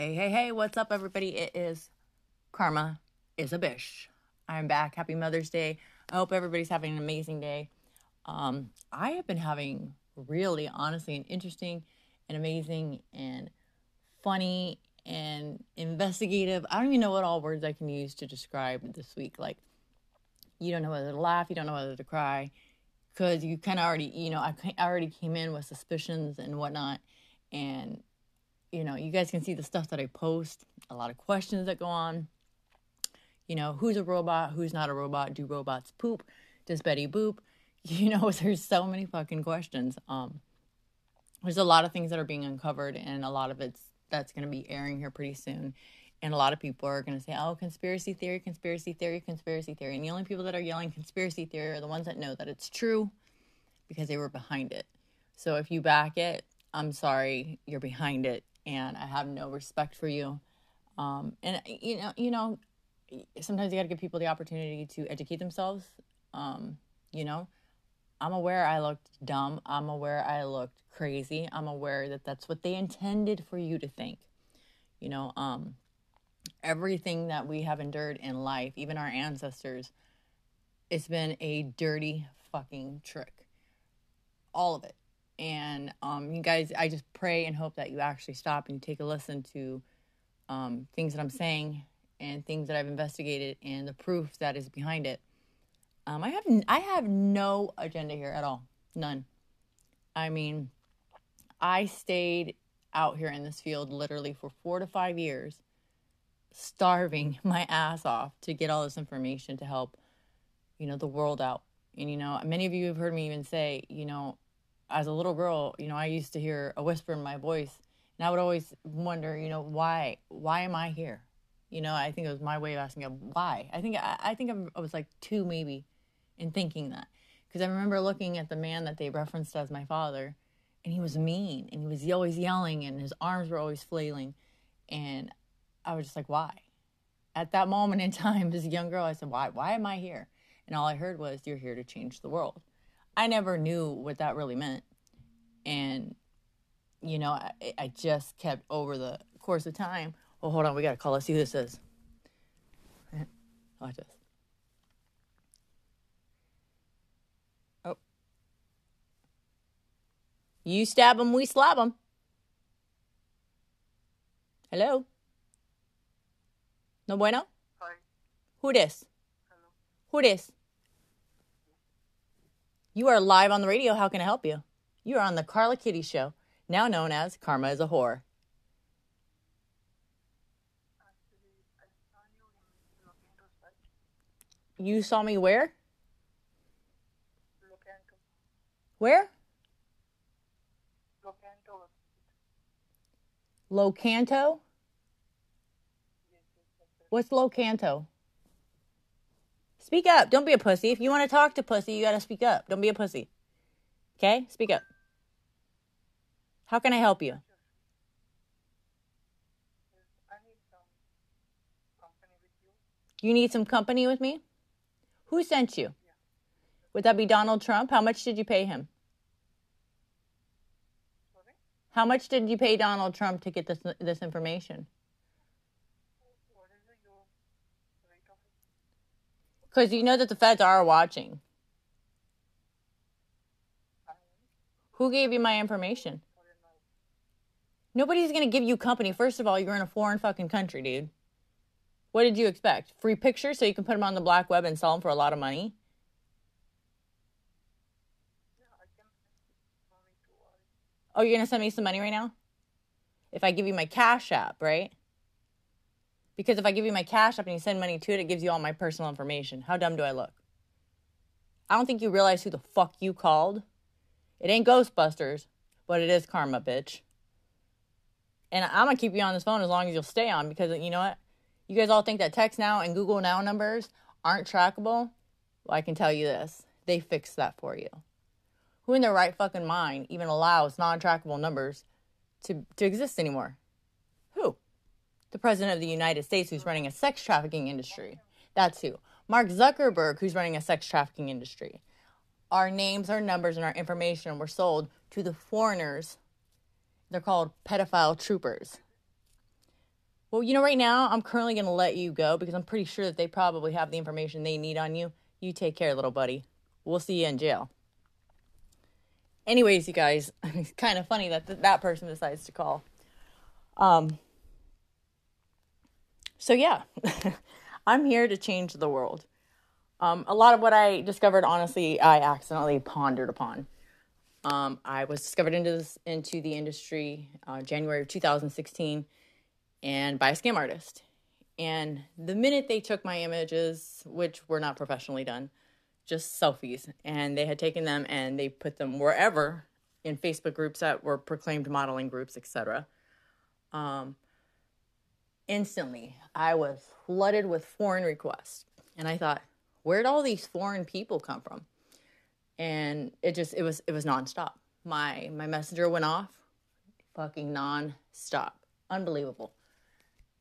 Hey, hey, hey, what's up, everybody? It is Karma is a Bish. I'm back. Happy Mother's Day. I hope everybody's having an amazing day. Um, I have been having really, honestly, an interesting and amazing and funny and investigative. I don't even know what all words I can use to describe this week. Like, you don't know whether to laugh, you don't know whether to cry, because you kind of already, you know, I already came in with suspicions and whatnot. And you know, you guys can see the stuff that I post, a lot of questions that go on. You know, who's a robot? Who's not a robot? Do robots poop? Does Betty boop? You know, there's so many fucking questions. Um, there's a lot of things that are being uncovered, and a lot of it's that's going to be airing here pretty soon. And a lot of people are going to say, oh, conspiracy theory, conspiracy theory, conspiracy theory. And the only people that are yelling conspiracy theory are the ones that know that it's true because they were behind it. So if you back it, I'm sorry, you're behind it and I have no respect for you. Um, and you know, you know, sometimes you got to give people the opportunity to educate themselves. Um, you know, I'm aware I looked dumb. I'm aware I looked crazy. I'm aware that that's what they intended for you to think. You know, um, everything that we have endured in life, even our ancestors, it's been a dirty fucking trick. All of it and um, you guys i just pray and hope that you actually stop and take a listen to um, things that i'm saying and things that i've investigated and the proof that is behind it. Um, i have i have no agenda here at all. None. I mean i stayed out here in this field literally for four to five years starving my ass off to get all this information to help you know the world out. And you know many of you have heard me even say you know as a little girl, you know, I used to hear a whisper in my voice, and I would always wonder, you know, why, why am I here? You know, I think it was my way of asking why. I think I, I think I was like two maybe, in thinking that, because I remember looking at the man that they referenced as my father, and he was mean, and he was always yelling, and his arms were always flailing, and I was just like, why? At that moment in time, as a young girl, I said, why? Why am I here? And all I heard was, you're here to change the world. I never knew what that really meant. And, you know, I, I just kept over the course of time. Oh, hold on. We got to call. Let's see who this is. Watch this. Oh. You stab them, we slap them. Hello? No bueno? Hi. Who this? Hello. Who this? You are live on the radio. How can I help you? You are on the Karla Kitty Show, now known as Karma is a Whore. You saw me where? Where? Locanto? What's Locanto? Speak up. Don't be a pussy. If you want to talk to pussy, you got to speak up. Don't be a pussy. Okay? Speak up. How can I help you? You need some company with me? Who sent you? Would that be Donald Trump? How much did you pay him? How much did you pay Donald Trump to get this this information? Because you know that the feds are watching. Who gave you my information? Nobody's going to give you company. First of all, you're in a foreign fucking country, dude. What did you expect? Free pictures so you can put them on the black web and sell them for a lot of money? Oh, you're going to send me some money right now? If I give you my Cash App, right? Because if I give you my cash app and you send money to it, it gives you all my personal information. How dumb do I look? I don't think you realize who the fuck you called. It ain't Ghostbusters, but it is karma, bitch. And I'm gonna keep you on this phone as long as you'll stay on because you know what? You guys all think that TextNow and Google Now numbers aren't trackable. Well, I can tell you this they fixed that for you. Who in their right fucking mind even allows non trackable numbers to, to exist anymore? The president of the United States who's running a sex trafficking industry. That's who. Mark Zuckerberg, who's running a sex trafficking industry. Our names, our numbers, and our information were sold to the foreigners. They're called pedophile troopers. well, you know, right now I'm currently going to let you go because I'm pretty sure that they probably have the information they need on you. You take care, little buddy. We'll see you in jail. Anyways, you guys, it's kind of funny that th- that person decides to call. Um, so, yeah, I'm here to change the world. Um, a lot of what I discovered, honestly, I accidentally pondered upon. Um, I was discovered into this into the industry uh, January of 2016, and by a scam artist. And the minute they took my images, which were not professionally done, just selfies, and they had taken them and they put them wherever in Facebook groups that were proclaimed modeling groups, etc. Um, instantly, I was flooded with foreign requests, and I thought, where'd all these foreign people come from? And it just it was it was nonstop. My my messenger went off, fucking nonstop, unbelievable.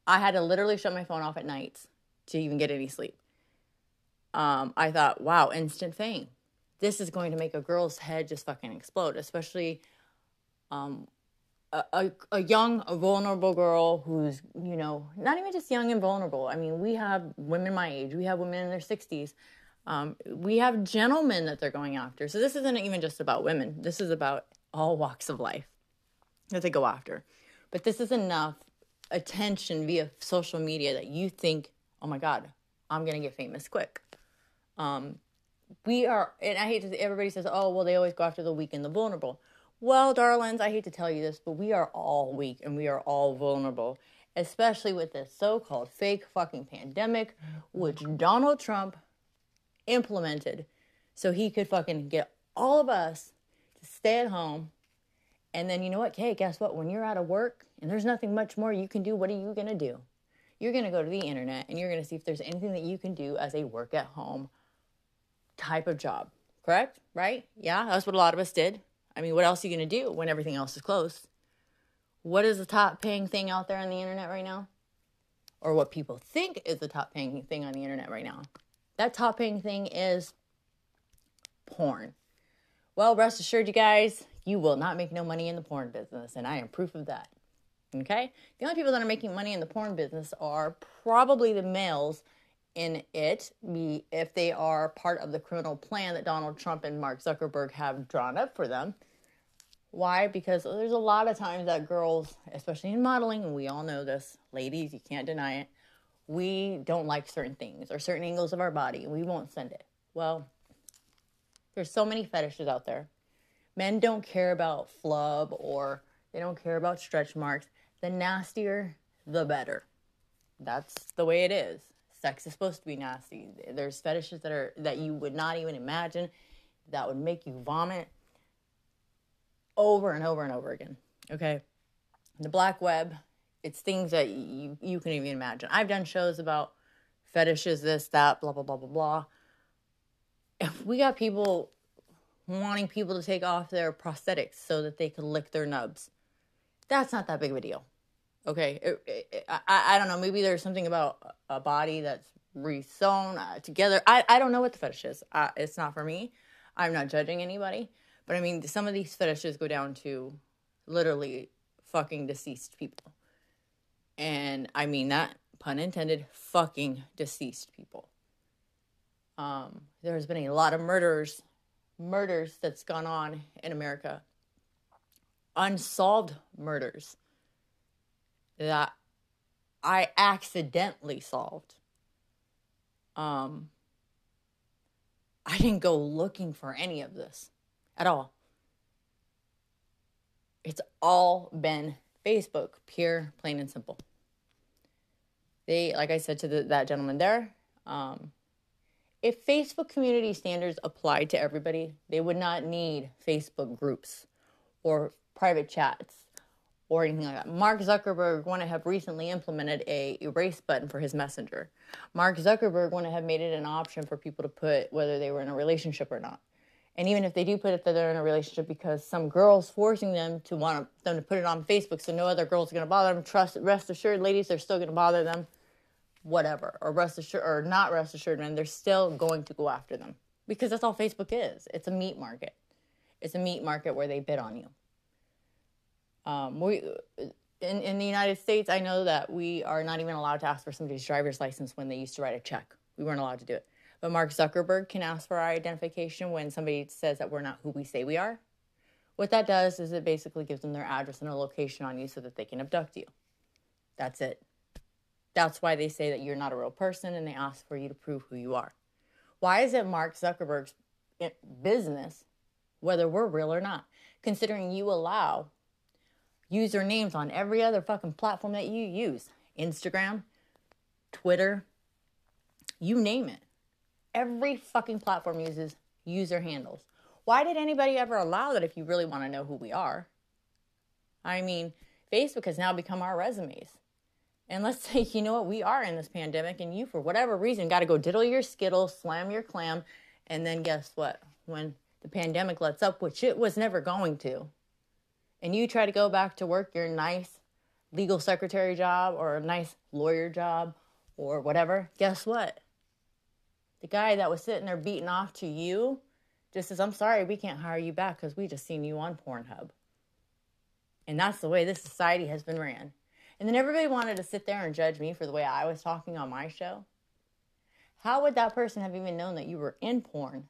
I had to literally shut my phone off at nights to even get any sleep. Um, I thought, wow, instant fame. This is going to make a girl's head just fucking explode, especially um, a, a, young, a vulnerable girl who's, you know, not even just young and vulnerable. I mean, we have women my age, we have women in their 60s. Um, we have gentlemen that they're going after. So this isn't even just about women. This is about all walks of life that they go after. But this is enough attention via social media that you think, oh my God, I'm going to get famous quick. Um, we are, and I hate to say, everybody says, oh, well, they always go after the weak and the vulnerable. Well, darlings, I hate to tell you this, but we are all weak and we are all vulnerable, especially with this so called fake fucking pandemic, which Donald Trump implemented so he could fucking get all of us to stay at home. And then, you know what? Hey, guess what? When you're out of work and there's nothing much more you can do, what are you going to do? You're going to go to the internet and you're going to see if there's anything that you can do as a work at home type of job. Correct? Right? Yeah, that's what a lot of us did. I mean, what else are you going to do when everything else is closed? What is the top paying thing out there on the internet right now? Or what people think is the top paying thing on the internet right now? That top paying thing is porn. Well, rest assured, you guys, you will not make no money in the porn business, and I am proof of that. Okay? The only people that are making money in the porn business are probably the males in it, if they are part of the criminal plan that Donald Trump and Mark Zuckerberg have drawn up for them. Why? Because there's a lot of times that girls, especially in modeling, and we all know this, ladies, you can't deny it, we don't like certain things or certain angles of our body. We won't send it. Well, there's so many fetishes out there. Men don't care about flub or they don't care about stretch marks. The nastier, the better. That's the way it is. Sex is supposed to be nasty. There's fetishes that are that you would not even imagine that would make you vomit over and over and over again. Okay. The black web, it's things that you you can even imagine. I've done shows about fetishes, this, that, blah, blah, blah, blah, blah. If we got people wanting people to take off their prosthetics so that they could lick their nubs, that's not that big of a deal. Okay, it, it, I, I don't know. Maybe there's something about a body that's resewn uh, together. I, I don't know what the fetish is. Uh, it's not for me. I'm not judging anybody. But I mean, some of these fetishes go down to literally fucking deceased people. And I mean that, pun intended, fucking deceased people. Um, there's been a lot of murders, murders that's gone on in America, unsolved murders that I accidentally solved. Um, I didn't go looking for any of this at all. It's all been Facebook, pure, plain and simple. They, like I said to the, that gentleman there, um, if Facebook community standards applied to everybody, they would not need Facebook groups or private chats or anything like that. Mark Zuckerberg to have recently implemented a erase button for his messenger. Mark Zuckerberg to have made it an option for people to put whether they were in a relationship or not. And even if they do put it that they're in a relationship because some girls forcing them to want them to put it on Facebook so no other girl's to bother them, trust rest assured ladies they're still going to bother them whatever or rest assured or not rest assured men they're still going to go after them because that's all Facebook is. It's a meat market. It's a meat market where they bid on you. Um, we, in, in the United States, I know that we are not even allowed to ask for somebody's driver's license when they used to write a check. We weren't allowed to do it. But Mark Zuckerberg can ask for our identification when somebody says that we're not who we say we are. What that does is it basically gives them their address and a location on you so that they can abduct you. That's it. That's why they say that you're not a real person and they ask for you to prove who you are. Why is it Mark Zuckerberg's eh, business, whether we're real or not, considering you allow usernames on every other fucking platform that you use Instagram, Twitter, you name it. Every fucking platform uses user handles. Why did anybody ever allow that if you really want to know who we are? I mean, Facebook has now become our resumes. And let's say, you know what, we are in this pandemic, and you, for whatever reason, got to go diddle your skittle, slam your clam, and then guess what? When the pandemic lets up, which it was never going to, and you try to go back to work your nice legal secretary job or a nice lawyer job or whatever, guess what? The guy that was sitting there beating off to you just says, I'm sorry, we can't hire you back because we just seen you on Pornhub. And that's the way this society has been ran. And then everybody wanted to sit there and judge me for the way I was talking on my show. How would that person have even known that you were in porn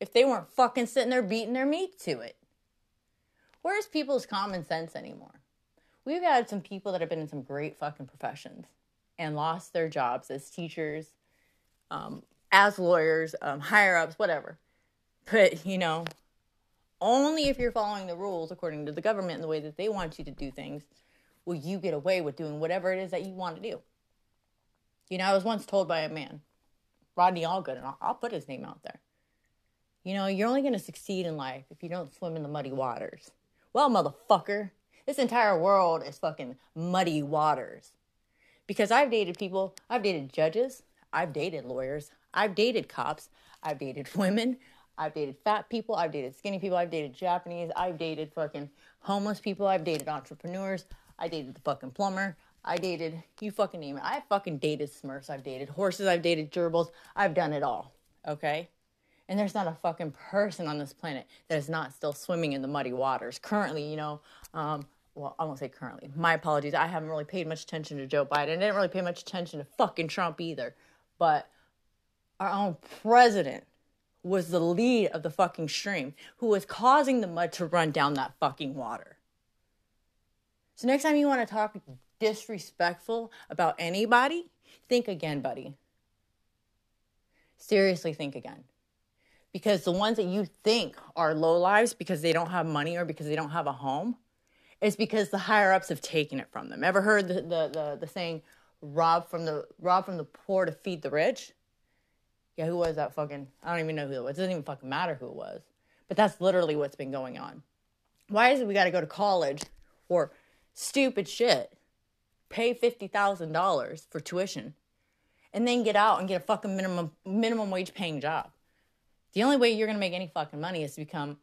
if they weren't fucking sitting there beating their meat to it? Where's people's common sense anymore? We've had some people that have been in some great fucking professions and lost their jobs as teachers, um, as lawyers, um, higher ups, whatever. But, you know, only if you're following the rules according to the government and the way that they want you to do things will you get away with doing whatever it is that you want to do. You know, I was once told by a man, Rodney Allgood, and I'll, I'll put his name out there. You know, you're only going to succeed in life if you don't swim in the muddy waters. Well, motherfucker, this entire world is fucking muddy waters. Because I've dated people, I've dated judges, I've dated lawyers, I've dated cops, I've dated women, I've dated fat people, I've dated skinny people, I've dated Japanese, I've dated fucking homeless people, I've dated entrepreneurs, I dated the fucking plumber, I dated you fucking name it. I fucking dated Smurfs, I've dated horses, I've dated gerbils, I've done it all. Okay? And there's not a fucking person on this planet that is not still swimming in the muddy waters. Currently, you know, um, well, I won't say currently. My apologies. I haven't really paid much attention to Joe Biden. I didn't really pay much attention to fucking Trump either. But our own president was the lead of the fucking stream who was causing the mud to run down that fucking water. So next time you want to talk disrespectful about anybody, think again, buddy. Seriously, think again because the ones that you think are low lives because they don't have money or because they don't have a home is because the higher ups have taken it from them. Ever heard the, the, the, the saying, rob from the rob from the poor to feed the rich? Yeah, who was that fucking I don't even know who it was. It doesn't even fucking matter who it was. But that's literally what's been going on. Why is it we gotta go to college for stupid shit? Pay fifty thousand dollars for tuition and then get out and get a fucking minimum minimum wage paying job. The only way you're to make any fucking money is to become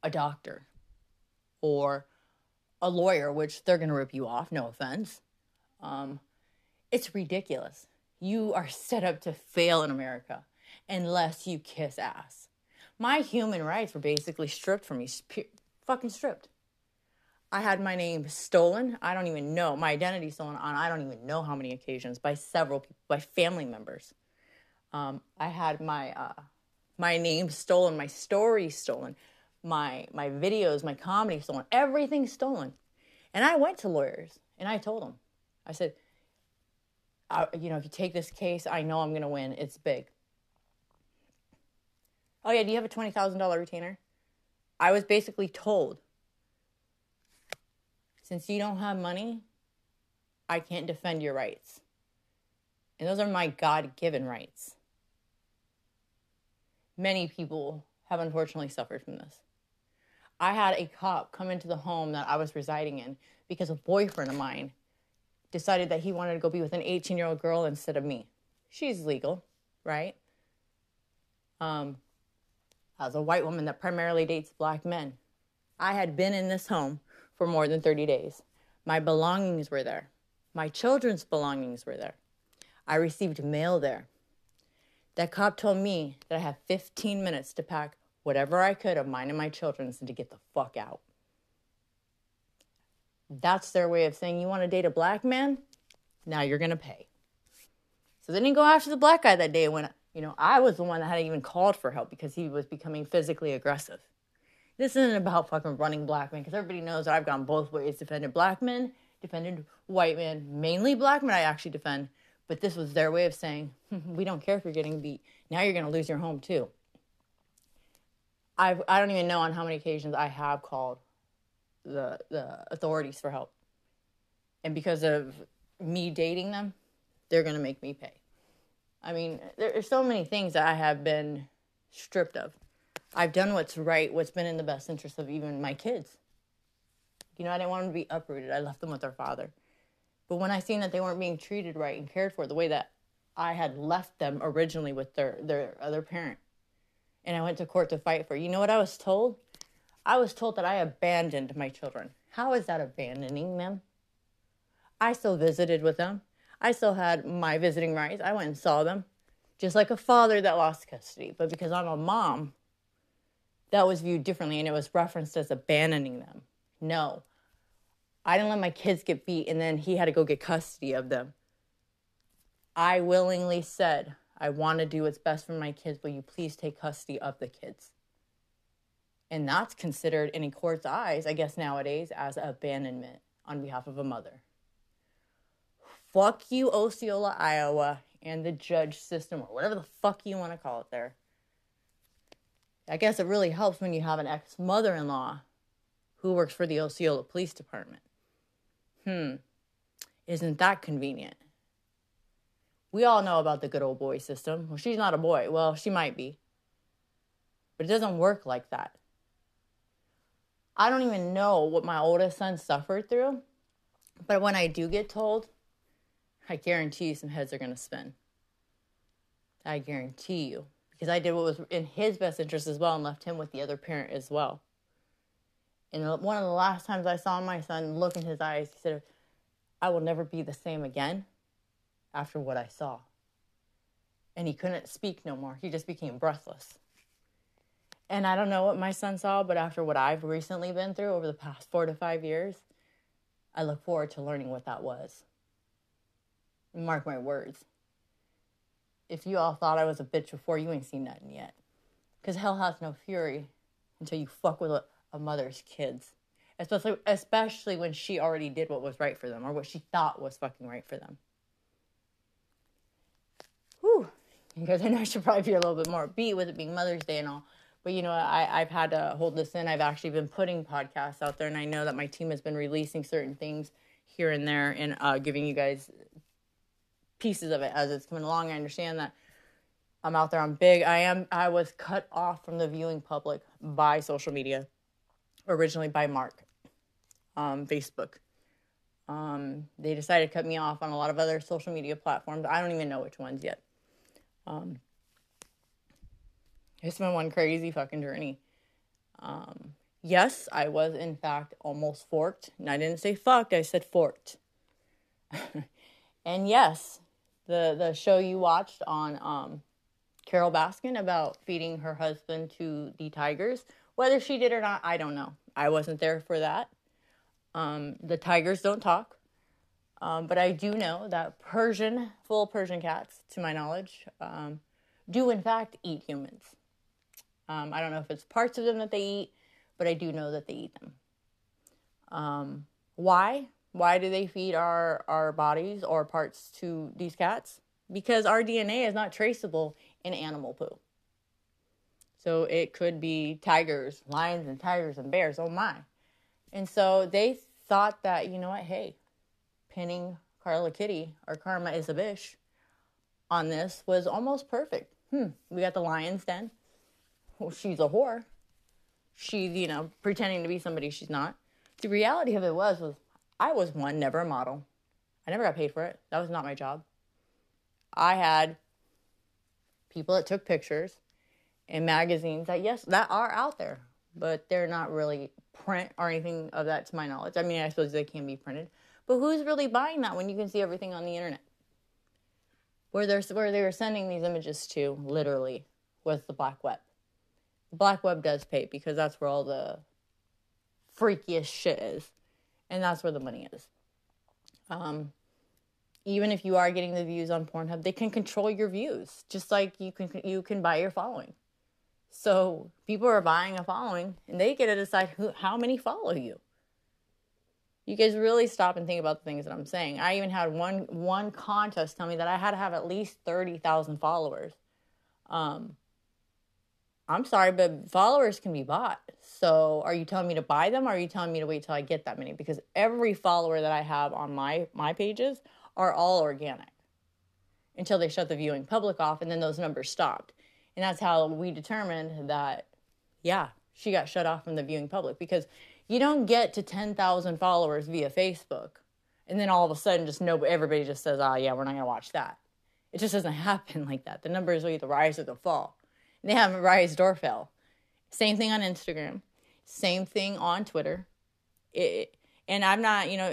a doctor or a lawyer, which they're to rip you off, no offense. Um, it's ridiculous. You are set up to fail in America unless you kiss ass. My human rights were basically stripped from me, fucking stripped. I had my name stolen. I don't even know my identity stolen on I don't even know how many occasions by several people, by family members. Um, I had my uh, my name stolen, my story stolen, my my videos, my comedy stolen, everything stolen. And I went to lawyers and I told them, I said, I, you know, if you take this case, I know I'm going to win. It's big. Oh yeah, do you have a twenty thousand dollar retainer? I was basically told, since you don't have money, I can't defend your rights. And those are my God given rights many people have unfortunately suffered from this. I had a cop come into the home that I was residing in because a boyfriend of mine decided that he wanted to go be with an 18 year old girl instead of me. She's legal, right? Um, Uh, as a white woman that primarily dates black men, I had been in this home for more than 30 days. My belongings were there, my children's belongings were there. I received mail there. That cop told me that I have 15 minutes to pack whatever I could of mine and my children's and to get the fuck out. That's their way of saying, you want to date a black man? Now you're going to pay. So they didn't go after the black guy that day when, you know, I was the one that had even called for help because he was becoming physically aggressive. This isn't about fucking running black men because everybody knows that I've gone both ways, defended black men, defended white men, mainly black men I actually defend. But this was their way of saying, hmm, we don't care if you're getting beat. Now you're going to lose your home too. I've, I don't even know on how many occasions I have called the, the authorities for help. And because of me dating them, they're going to make me pay. I mean, there are so many things that I have been stripped of. I've done what's right, what's been in the best interest of even my kids. You know, I didn't want them to be uprooted. I left them with their father. But when I seen that they weren't being treated right and cared for the way that I had left them originally with their, their other parent, and I went to court to fight for, you know what I was told? I was told that I abandoned my children. How is that abandoning them? I still visited with them. I still had my visiting rights. I went and saw them, just like a father that lost custody. But because I'm a mom, that was viewed differently and it was referenced as abandoning them. No, I didn't let my kids get beat and then he had to go get custody of them. I willingly said, I want to do what's best for my kids. Will you please take custody of the kids? And that's considered in a court's eyes, I guess nowadays, as abandonment on behalf of a mother. Fuck you, Osceola, Iowa, and the judge system, or whatever the fuck you want to call it there. I guess it really helps when you have an ex mother in law who works for the Osceola Police Department. Hmm, isn't that convenient? We all know about the good old boy system. Well, she's not a boy. Well, she might be. But it doesn't work like that. I don't even know what my oldest son suffered through. But when I do get told, I guarantee you some heads are going to spin. I guarantee you because I did what was in his best interest as well and left him with the other parent as well. And one of the last times I saw my son look in his eyes, he said, I will never be the same again after what I saw. And he couldn't speak no more. He just became breathless. And I don't know what my son saw, but after what I've recently been through over the past four to five years, I look forward to learning what that was. Mark my words if you all thought I was a bitch before, you ain't seen nothing yet. Because hell has no fury until you fuck with a, a mother's kids. Especially, especially when she already did what was right for them or what she thought was fucking right for them. Whew. Because I know I should probably be a little bit more beat with it being Mother's Day and all. But you know, I, I've had to hold this in. I've actually been putting podcasts out there, and I know that my team has been releasing certain things here and there and uh, giving you guys pieces of it as it's coming along. I understand that I'm out there. I'm big. I am. I was cut off from the viewing public by social media, originally by Mark, um, Facebook. Um, they decided to cut me off on a lot of other social media platforms. I don't even know which ones yet. Um, it's been one crazy fucking journey. Um, yes, I was in fact almost forked, and I didn't say fucked. I said forked. and yes, the the show you watched on um, Carole Baskin about feeding her husband to the tigers. Whether she did or not, I don't know. I wasn't there for that. Um, the tigers don't talk. Um, but I do know that Persian, full Persian cats, to my knowledge, um, do in fact eat humans. Um, I don't know if it's parts of them that they eat, but I do know that they eat them. Um, why? Why do they feed our, our bodies or parts to these cats? Because our DNA is not traceable in animal poo. So it could be tigers, lions, and tigers and bears. Oh my. And so they thought that, you know what, hey, pinning Karla Kitty or Karma is a bitch on this was almost perfect. Hmm, we got the lion's den. Well, she's a whore. She's, you know, pretending to be somebody she's not. The reality of it was was I was one, never a model. I never got paid for it. That was not my job. I had people that took pictures in magazines that, yes, that are out there, but they're not really print or anything of that to my knowledge. I mean, I suppose they can be printed, but who's really buying that when you can see everything on the internet? Where they're where they were sending these images to, literally, was the black web. The black web does pay because that's where all the freakiest shit is And that's where the money is. Um, even if you are getting the views on Pornhub, they can control your views, just like you can you can buy your following. So people are buying a following, and they get to decide who how many follow you. You guys really stop and think about the things that I'm saying. I even had one one contest tell me that I had to have at least thirty thousand followers. Um, I'm sorry, but followers can be bought. So are you telling me to buy them are you telling me to wait till I get that many? Because every follower that I have on my my pages are all organic until they shut the viewing public off and then those numbers stopped. And that's how we determined that, yeah, she got shut off from the viewing public because you don't get to 10,000 followers via Facebook and then all of a sudden just no, everybody just says, oh, yeah, we're not going to watch that. It just doesn't happen like that. The numbers will either rise or they'll fall. They haven't rise fell. Same thing on Instagram. Same thing on Twitter. It, and I'm not, you know,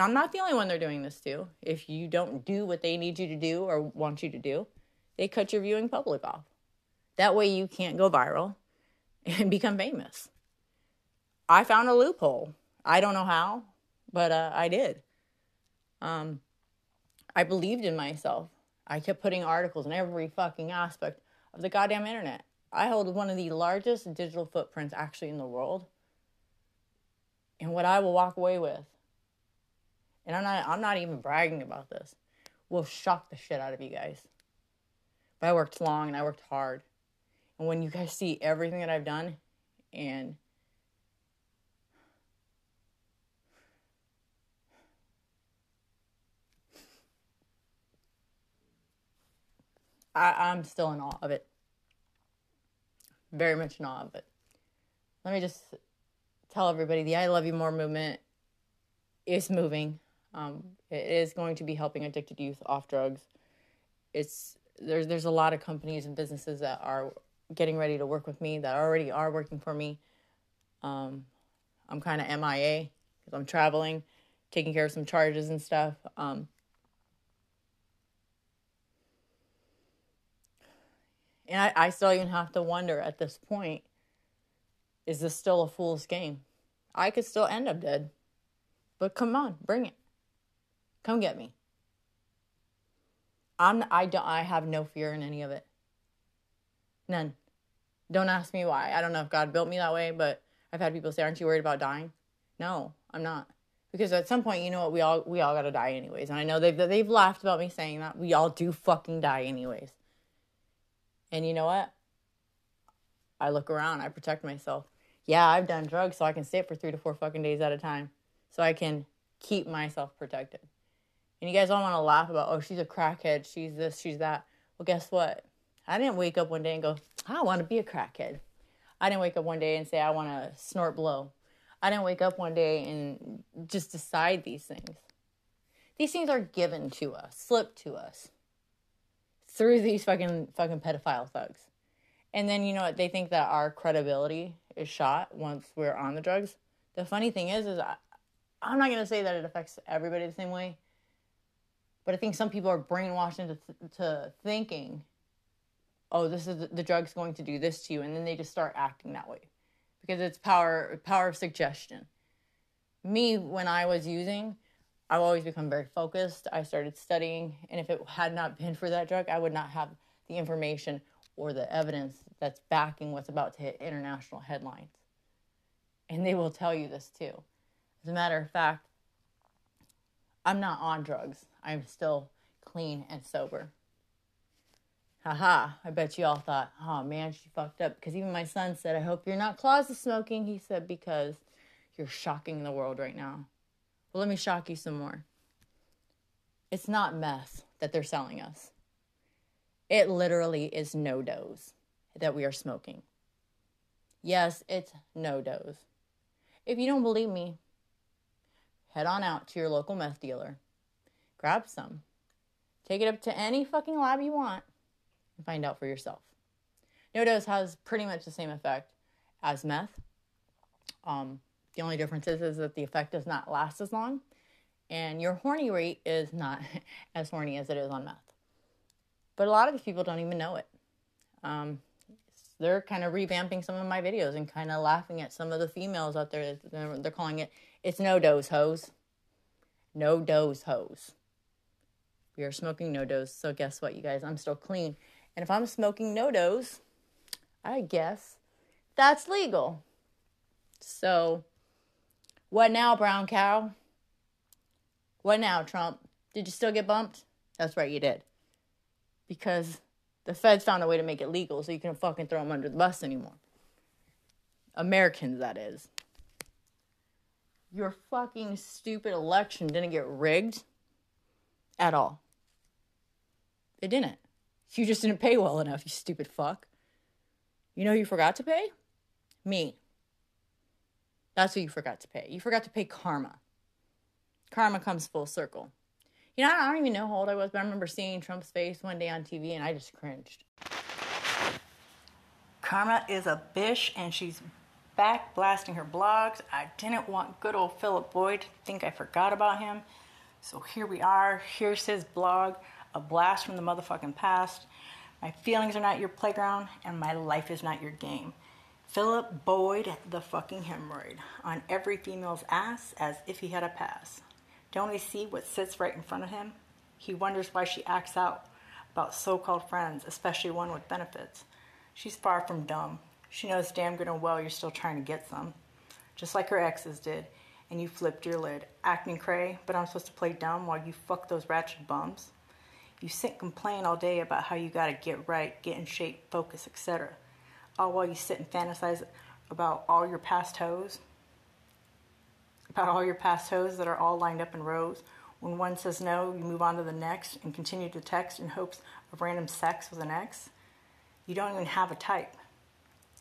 I'm not the only one they're doing this to. If you don't do what they need you to do or want you to do, they cut your viewing public off. That way you can't go viral and become famous. I found a loophole. I don't know how, but uh, I did. Um, I believed in myself. I kept putting articles in every fucking aspect of the goddamn internet. I hold one of the largest digital footprints actually in the world and what I will walk away with, and I'm not I'm not even bragging about this, will shock the shit out of you guys. But I worked long and I worked hard. And when you guys see everything that I've done and I, I'm still in awe of it. Very much in awe of it. Let me just tell everybody the I Love You More movement is moving. Um, it is going to be helping addicted youth off drugs. It's there's there's a lot of companies and businesses that are getting ready to work with me that already are working for me. Um, I'm kind of MIA because I'm traveling, taking care of some charges and stuff. Um, and I, I still even have to wonder at this point is this still a fool's game? I could still end up dead. But come on, bring it. Come get me. I'm I don't I have no fear in any of it. None. Don't ask me why. I don't know if God built me that way, but I've had people say, "Aren't you worried about dying?" No, I'm not. Because at some point, you know what, we all we all got to die anyways. And I know they've they've laughed about me saying that. We all do fucking die anyways. And you know what? I look around, I protect myself yeah, I've done drugs so I can sit for three to four fucking days at a time. So I can keep myself protected. And you guys all want to laugh about, oh, she's a crackhead, she's this, she's that. Well, guess what? I didn't wake up one day and go, I want to be a crackhead. I didn't wake up one day and say, I want to snort blow. I didn't wake up one day and just decide these things. These things are given to us, slipped to us through these fucking fucking pedophile thugs. And then you know what? They think that our credibility is shot once we're on the drugs. The funny thing is, is I, I'm not gonna say that it affects everybody the same way, but I think some people are brainwashed into th- to thinking, oh, this is the, the drug's going to do this to you, and then they just start acting that way because it's power power of suggestion. Me, when I was using, I've always become very focused. I started studying, and if it had not been for that drug, I would not have the information or the evidence that's backing what's about to hit international headlines. And they will tell you this too. As a matter of fact, I'm not on drugs. I'm still clean and sober. Haha, I bet you all thought, oh man, she fucked up. Because even my son said, I hope you're not closet smoking. He said, because you're shocking the world right now. Well, let me shock you some more. It's not meth that they're selling us. It literally is NoDoz that we are smoking. Yes, it's NoDoz. If you don't believe me, head on out to your local meth dealer, grab some, take it up to any fucking lab you want, and find out for yourself. NoDoz has pretty much the same effect as meth. Um, the only difference is, is that the effect does not last as long, and your horny rate is not as horny as it is on meth. But a lot of these people don't even know it. Um, they're kind of revamping some of my videos and kind of laughing at some of the females out there. They're, calling it It's no dose, hoes. No dose, hoes. We are smoking NoDoz, so guess what, you guys? I'm still clean. And if I'm smoking NoDoz, I guess that's legal. So, what now, brown cow? What now, Trump? Did you still get bumped? That's right, you did. Because the feds found a way to make it legal so you can fucking throw them under the bus anymore. Americans, that is. Your fucking stupid election didn't get rigged at all. It didn't. You just didn't pay well enough, you stupid fuck. You know you forgot to pay? Me. That's what you forgot to pay. You forgot to pay karma. Karma comes full circle. You know, I don't even know how old I was, but I remember seeing Trump's face one day on TV and I just cringed. Karma is a bitch and she's back blasting her blogs. I didn't want good old Philip Boyd to think I forgot about him. So here we are. Here's his blog, a blast from the motherfucking past. My feelings are not your playground, and my life is not your game. Philip Boyd, the fucking hemorrhoid, on every female's ass as if he had a pass. Don't he see what sits right in front of him? He wonders why she acts out about so called friends, especially one with benefits. She's far from dumb. She knows damn good and well you're still trying to get some. Just like her exes did, and you flipped your lid, acting cray, but I'm supposed to play dumb while you fuck those ratchet bums. You sit and complain all day about how you gotta get right, get in shape, focus, etc. Oh, all while you sit and fantasize about all your past hoes, about all your past hoes that are all lined up in rows. When one says no, you move on to the next and continue to text in hopes of random sex with an ex. You don't even have a type.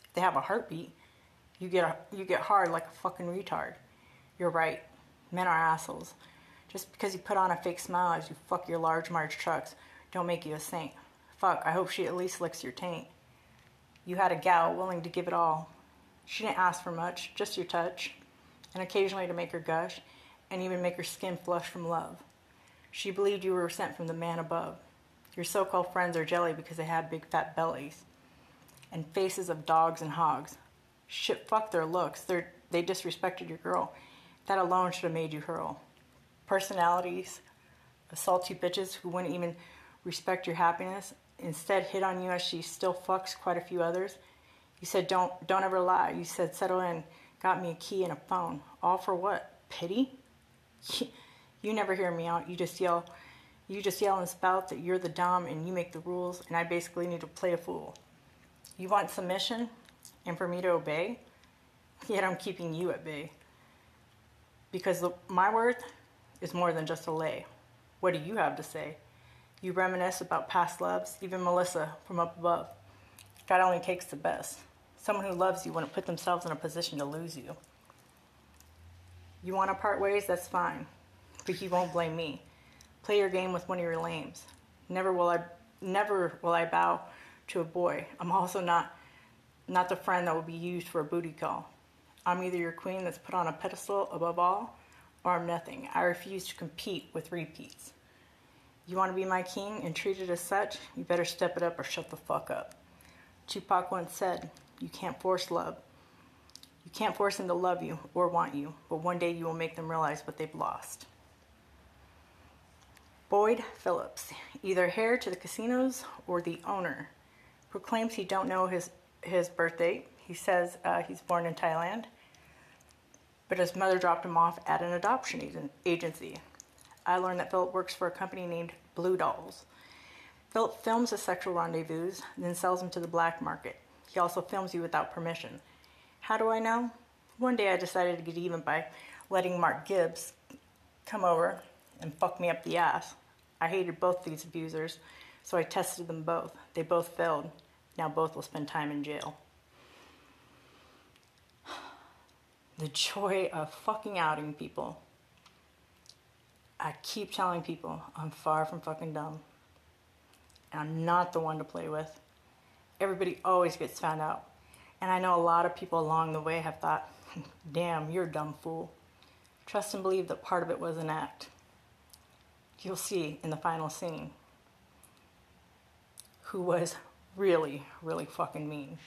If they have a heartbeat, you get a, you get hard like a fucking retard. You're right. Men are assholes. Just because you put on a fake smile as you fuck your large March trucks, don't make you a saint. Fuck, I hope she at least licks your taint. You had a gal willing to give it all. She didn't ask for much, just your touch, and occasionally to make her gush, and even make her skin flush from love. She believed you were sent from the man above. Your so called friends are jelly because they have big fat bellies and faces of dogs and hogs. Shit, fuck their looks. They're, they disrespected your girl. That alone should have made you hurl. Personalities of salty bitches who wouldn't even respect your happiness, instead hit on you as she still fucks quite a few others. You said don't don't ever lie. You said settle in, got me a key and a phone. All for what? Pity? You never hear me out. You just yell you just yell and spout that you're the dom and you make the rules and I basically need to play a fool. You want submission and for me to obey? Yet I'm keeping you at bay. Because the, my worth is more than just a lay. What do you have to say? You reminisce about past loves, even Melissa from up above. God only takes the best. Someone who loves you wouldn't put themselves in a position to lose you. You want to part ways? That's fine. But you won't blame me. Play your game with one of your lames. Never will I never will I bow to a boy. I'm also not not the friend that will be used for a booty call. I'm either your queen that's put on a pedestal above all, or I'm nothing. I refuse to compete with repeats. You want to be my king and treated as such? You better step it up or shut the fuck up. Tupac once said, You can't force love. You can't force them to love you or want you, but one day you will make them realize what they've lost. Boyd Phillips, either heir to the casinos or the owner, proclaims he don't know his, his birth date. He says uh, he's born in Thailand, but his mother dropped him off at an adoption agency. I learned that Philip works for a company named Blue Dolls. Philip films a sexual rendezvous, then sells them to the black market. He also films you without permission. How do I know? One day I decided to get even by letting Mark Gibbs come over and fuck me up the ass. I hated both these abusers, so I tested them both. They both failed. Now both will spend time in jail. The joy of fucking outing people. I keep telling people I'm far from fucking dumb. And I'm not the one to play with. Everybody always gets found out. And I know a lot of people along the way have thought, damn, you're a dumb fool. Trust and believe that part of it was an act. You'll see in the final scene who was really, really fucking mean.